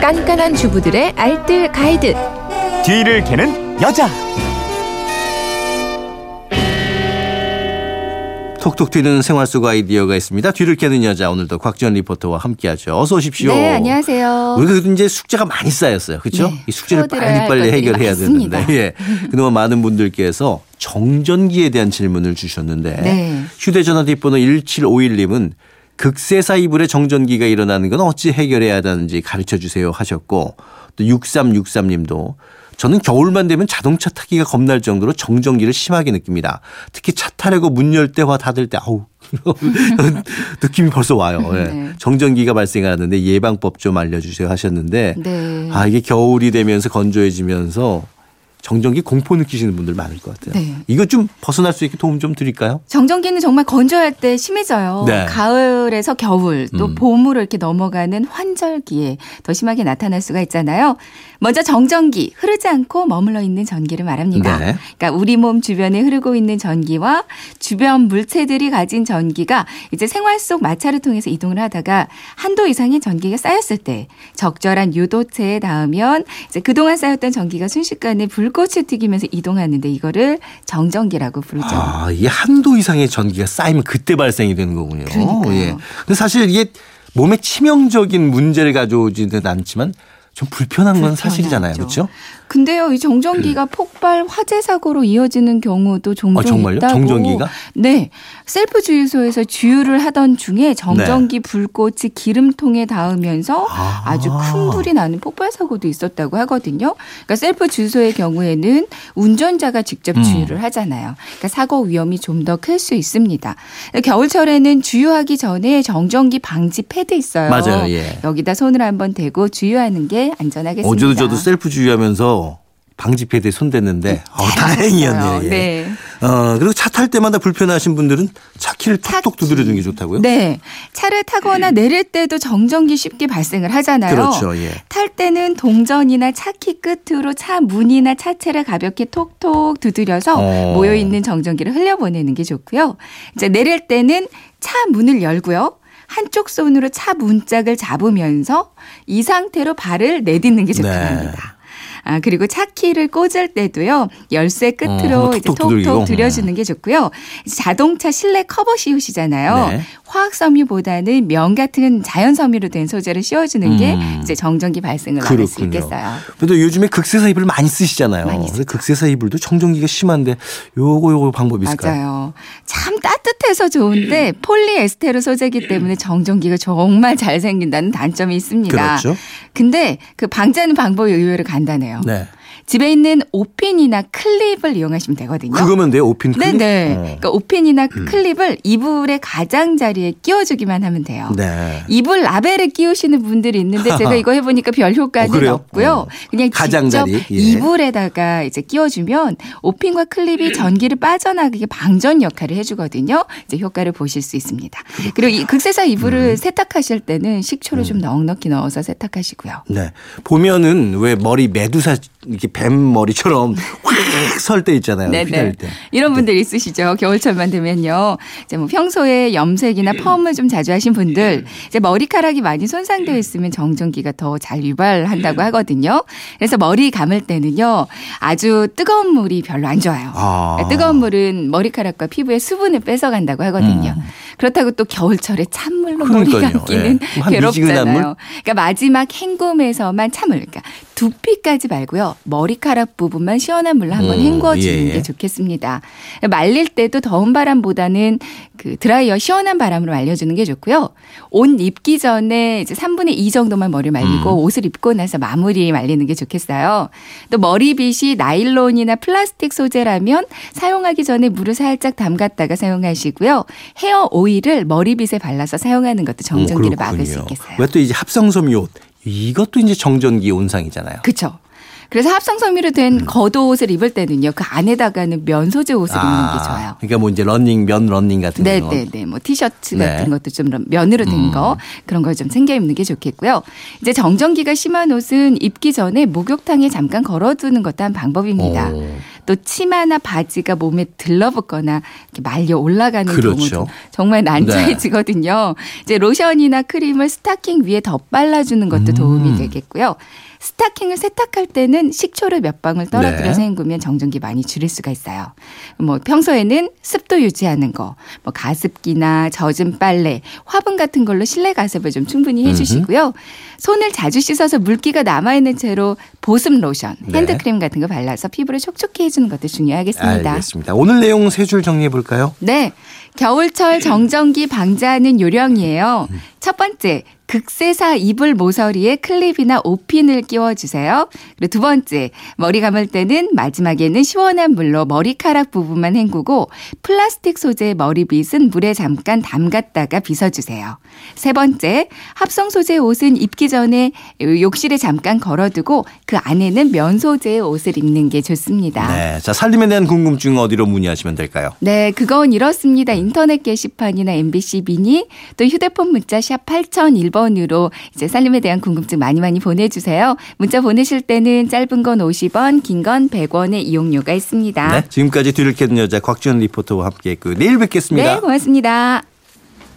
깐깐한 주부들의 알뜰 가이드. 뒤를 캐는 여자. 톡톡 튀는 생활 속 아이디어가 있습니다. 뒤를 캐는 여자 오늘도 곽지연 리포터와 함께하죠. 어서 오십시오. 네, 안녕하세요. 우리가 이제 숙제가 많이 쌓였어요. 그렇죠? 네, 이 숙제를 빨리 빨리 것들이 해결해야 많습니다. 되는데. 예. 그동안 많은 분들께서 정전기에 대한 질문을 주셨는데 네. 휴대전화 뒷번호 1751님은 극세사 이불에 정전기가 일어나는 건 어찌 해결해야 하는지 가르쳐 주세요 하셨고 또 6363님도 저는 겨울만 되면 자동차 타기가 겁날 정도로 정전기를 심하게 느낍니다. 특히 차 타려고 문 열 때와 닫을 때 아우 느낌이 벌써 와요. 예. 네. 정전기가 발생하는데 예방법 좀 알려주세요 하셨는데 네. 아 이게 겨울이 되면서 건조해지면서 정전기 공포 느끼시는 분들 많을 것 같아요. 네. 이거 좀 벗어날 수 있게 도움 좀 드릴까요? 정전기는 정말 건조할 때 심해져요. 네. 가을에서 겨울 또 음. 봄으로 이렇게 넘어가는 환절기에 더 심하게 나타날 수가 있잖아요. 먼저 정전기 흐르지 않고 머물러 있는 전기를 말합니다. 네. 그러니까 우리 몸 주변에 흐르고 있는 전기와 주변 물체들이 가진 전기가 이제 생활 속 마찰을 통해서 이동을 하다가 한도 이상의 전기가 쌓였을 때 적절한 유도체에 닿으면 이제 그동안 쌓였던 전기가 순식간에 불 꽃을 튀기면서 이동하는데 이거를 정전기라고 부르죠. 아, 이게 한도 이상의 전기가 쌓이면 그때 발생이 되는 거군요. 그러니까요. 예. 근데 사실 이게 몸에 치명적인 문제를 가져오지는 않지만 좀 불편한 건 사실이잖아요. 그렇죠? 근데요, 이 정전기가 폭발 화재 사고로 이어지는 경우도 종종 아, 정말요? 있다고. 정전기가? 네, 셀프 주유소에서 주유를 하던 중에 정전기 불꽃이 기름통에 닿으면서 네. 아. 아주 큰 불이 나는 폭발 사고도 있었다고 하거든요. 그러니까 셀프 주유소의 경우에는 운전자가 직접 음. 주유를 하잖아요. 그러니까 사고 위험이 좀 더 클 수 있습니다. 겨울철에는 주유하기 전에 정전기 방지 패드 있어요. 맞아요. 예. 여기다 손을 한번 대고 주유하는 게 안전하겠습니다. 어제도 저도 셀프 주유하면서 방지 패드에 손 댔는데 어, 다행이었네요. 예. 네. 어, 그리고 차 탈 때마다 불편하신 분들은 차 키를 톡톡. 두드려 주는 게 좋다고요? 네. 차를 타거나 내릴 때도 정전기 쉽게 발생을 하잖아요. 그렇죠. 예. 탈 때는 동전이나 차 키 끝으로 차 문이나 차체를 가볍게 톡톡 두드려서 어. 모여 있는 정전기를 흘려보내는 게 좋고요. 이제 내릴 때는 차 문을 열고요. 한쪽 손으로 차 문짝을 잡으면서 이 상태로 발을 내딛는 게 좋다고 네. 합니다. 아, 그리고 차 키를 꽂을 때도요, 열쇠 끝으로 어, 이제 톡톡. 들여주는 게 좋고요. 자동차 실내 커버 씌우시잖아요. 네. 화학 섬유보다는 면 같은 자연 섬유로 된 소재를 씌워주는 게 음. 이제 정전기 발생을 막을 수. 있겠어요. 그래도 요즘에 극세사 이불 많이 쓰시잖아요. 많이 그래서. 극세사 이불도 정전기가 심한데 요거 요거 방법이 있을까요? 맞아요. 참 따뜻해서 좋은데 폴리에스테르 소재이기 때문에 정전기가 정말 잘 생긴다는 단점이 있습니다. 그렇죠. 근데 그 방지하는 방법이 의외로 간단해 요. 네. 집에 있는 오핀이나 클립을 이용하시면 되거든요. 그거면 돼요. 오핀 클립? 네네. 어. 그러니까 오핀이나 클립을 이불의 가장자리에 끼워주기만 하면 돼요. 네. 이불 라벨에 끼우시는 분들이 있는데 제가 이거 해보니까 별 효과는 어? 없고요. 어. 그냥 가장자리, 직접 예. 이불에다가 이제 끼워주면 오핀과 클립이 전기를 빠져나가게 방전 역할을 해주거든요. 이제 효과를 보실 수 있습니다. 그리고 이 극세사 이불을 음. 세탁하실 때는 식초를 좀 넉넉히 넣어서 세탁하시고요. 네. 보면은 왜 머리 매두사 이렇게 뱀 머리처럼 확 설 때 있잖아요. 네네. 때. 이런 분들 있으시죠. 겨울철만 되면요. 이제 뭐 평소에 염색이나 펌을 좀 자주 하신 분들, 이제 머리카락이 많이 손상되어 있으면 정전기가 더 잘 유발한다고 하거든요. 그래서 머리 감을 때는요. 아주 뜨거운 물이 별로 안 좋아요. 아. 뜨거운 물은 머리카락과 피부의 수분을 뺏어간다고 하거든요. 그렇다고 또 겨울철에 찬물로 머리 음. 그러니까요. 감기는 예. 괴롭잖아요. 그러니까 마지막 헹굼에서만 참을. 그러니까 두피까지 말고요. 머리카락 부분만 시원한 물로 한번 음, 헹궈주는 예, 예. 게 좋겠습니다. 말릴 때도 더운 바람보다는 그 드라이어 시원한 바람으로 말려주는 게 좋고요. 옷 입기 전에 이제 3분의 2 정도만 머리 말리고 음. 옷을 입고 나서 마무리 말리는 게 좋겠어요. 또 머리빗이 나일론이나 플라스틱 소재라면 사용하기 전에 물을 살짝 담갔다가 사용하시고요. 헤어 오일을 머리빗에 발라서 사용하는 것도 정전기를 어, 막을 수. 있겠어요. 왜 또 이제 합성섬유 옷 이것도 이제 정전기 온상이잖아요. 그렇죠. 그래서 합성 섬유로 된 겉옷을 입을 때는요. 그 안에다가는 면 소재 옷을 입는 게 좋아요. 그러니까 뭐 이제 러닝 면 러닝 같은 거. 네네 네. 뭐 티셔츠 네. 같은 것도 좀 면으로 된 음. 거 그런 걸 좀 챙겨 입는 게 좋겠고요. 이제 정전기가 심한 옷은 입기 전에 목욕탕에 잠깐 걸어두는 것도 한 방법입니다. 오. 또 치마나 바지가 몸에 들러붙거나 이렇게 말려 올라가는 그렇죠. 경우도 정말 난처해지거든요. 이제 로션이나 크림을 스타킹 위에 더 발라주는 것도 도움이 음. 되겠고요. 스타킹을 세탁할 때는 식초를 몇 방울 떨어뜨려서 네. 헹구면 정전기 많이 줄일 수가 있어요. 뭐 평소에는 습도 유지하는 거, 뭐 가습기나 젖은 빨래, 화분 같은 걸로 실내 가습을 좀 충분히 해주시고요. 손을 자주 씻어서 물기가 남아있는 채로 보습 로션, 네. 핸드크림 같은 거 발라서 피부를 촉촉히 해주는 것도 중요하겠습니다. 알겠습니다. 오늘 내용 세 줄 정리해 볼까요? 네. 겨울철 정전기 방지하는 요령이에요. 첫 번째, 극세사 이불 모서리에 클립이나 옷핀을 끼워주세요. 그리고 두 번째, 머리 감을 때는 마지막에는 시원한 물로 머리카락 부분만 헹구고 플라스틱 소재의 머리빗은 물에 잠깐 담갔다가 빗어주세요. 세 번째, 합성 소재 옷은 입기 전에 욕실에 잠깐 걸어두고 그 안에는 면 소재의 옷을 입는 게 좋습니다. 네. 자, 살림에 대한 궁금증 어디로 문의하시면 될까요? 네, 그건 이렇습니다. 인터넷 게시판이나 MBC 미니 또 휴대폰 문자 샵 8001 번으로 이제 살림에 대한 궁금증 많이 많이 보내주세요. 문자 보내실 때는 짧은 건 50원, 긴 건 100원의 이용료가 있습니다. 네. 지금까지 뒤를 캐는 여자 곽지연 리포터와 함께 했고 내일 뵙겠습니다. 네, 고맙습니다.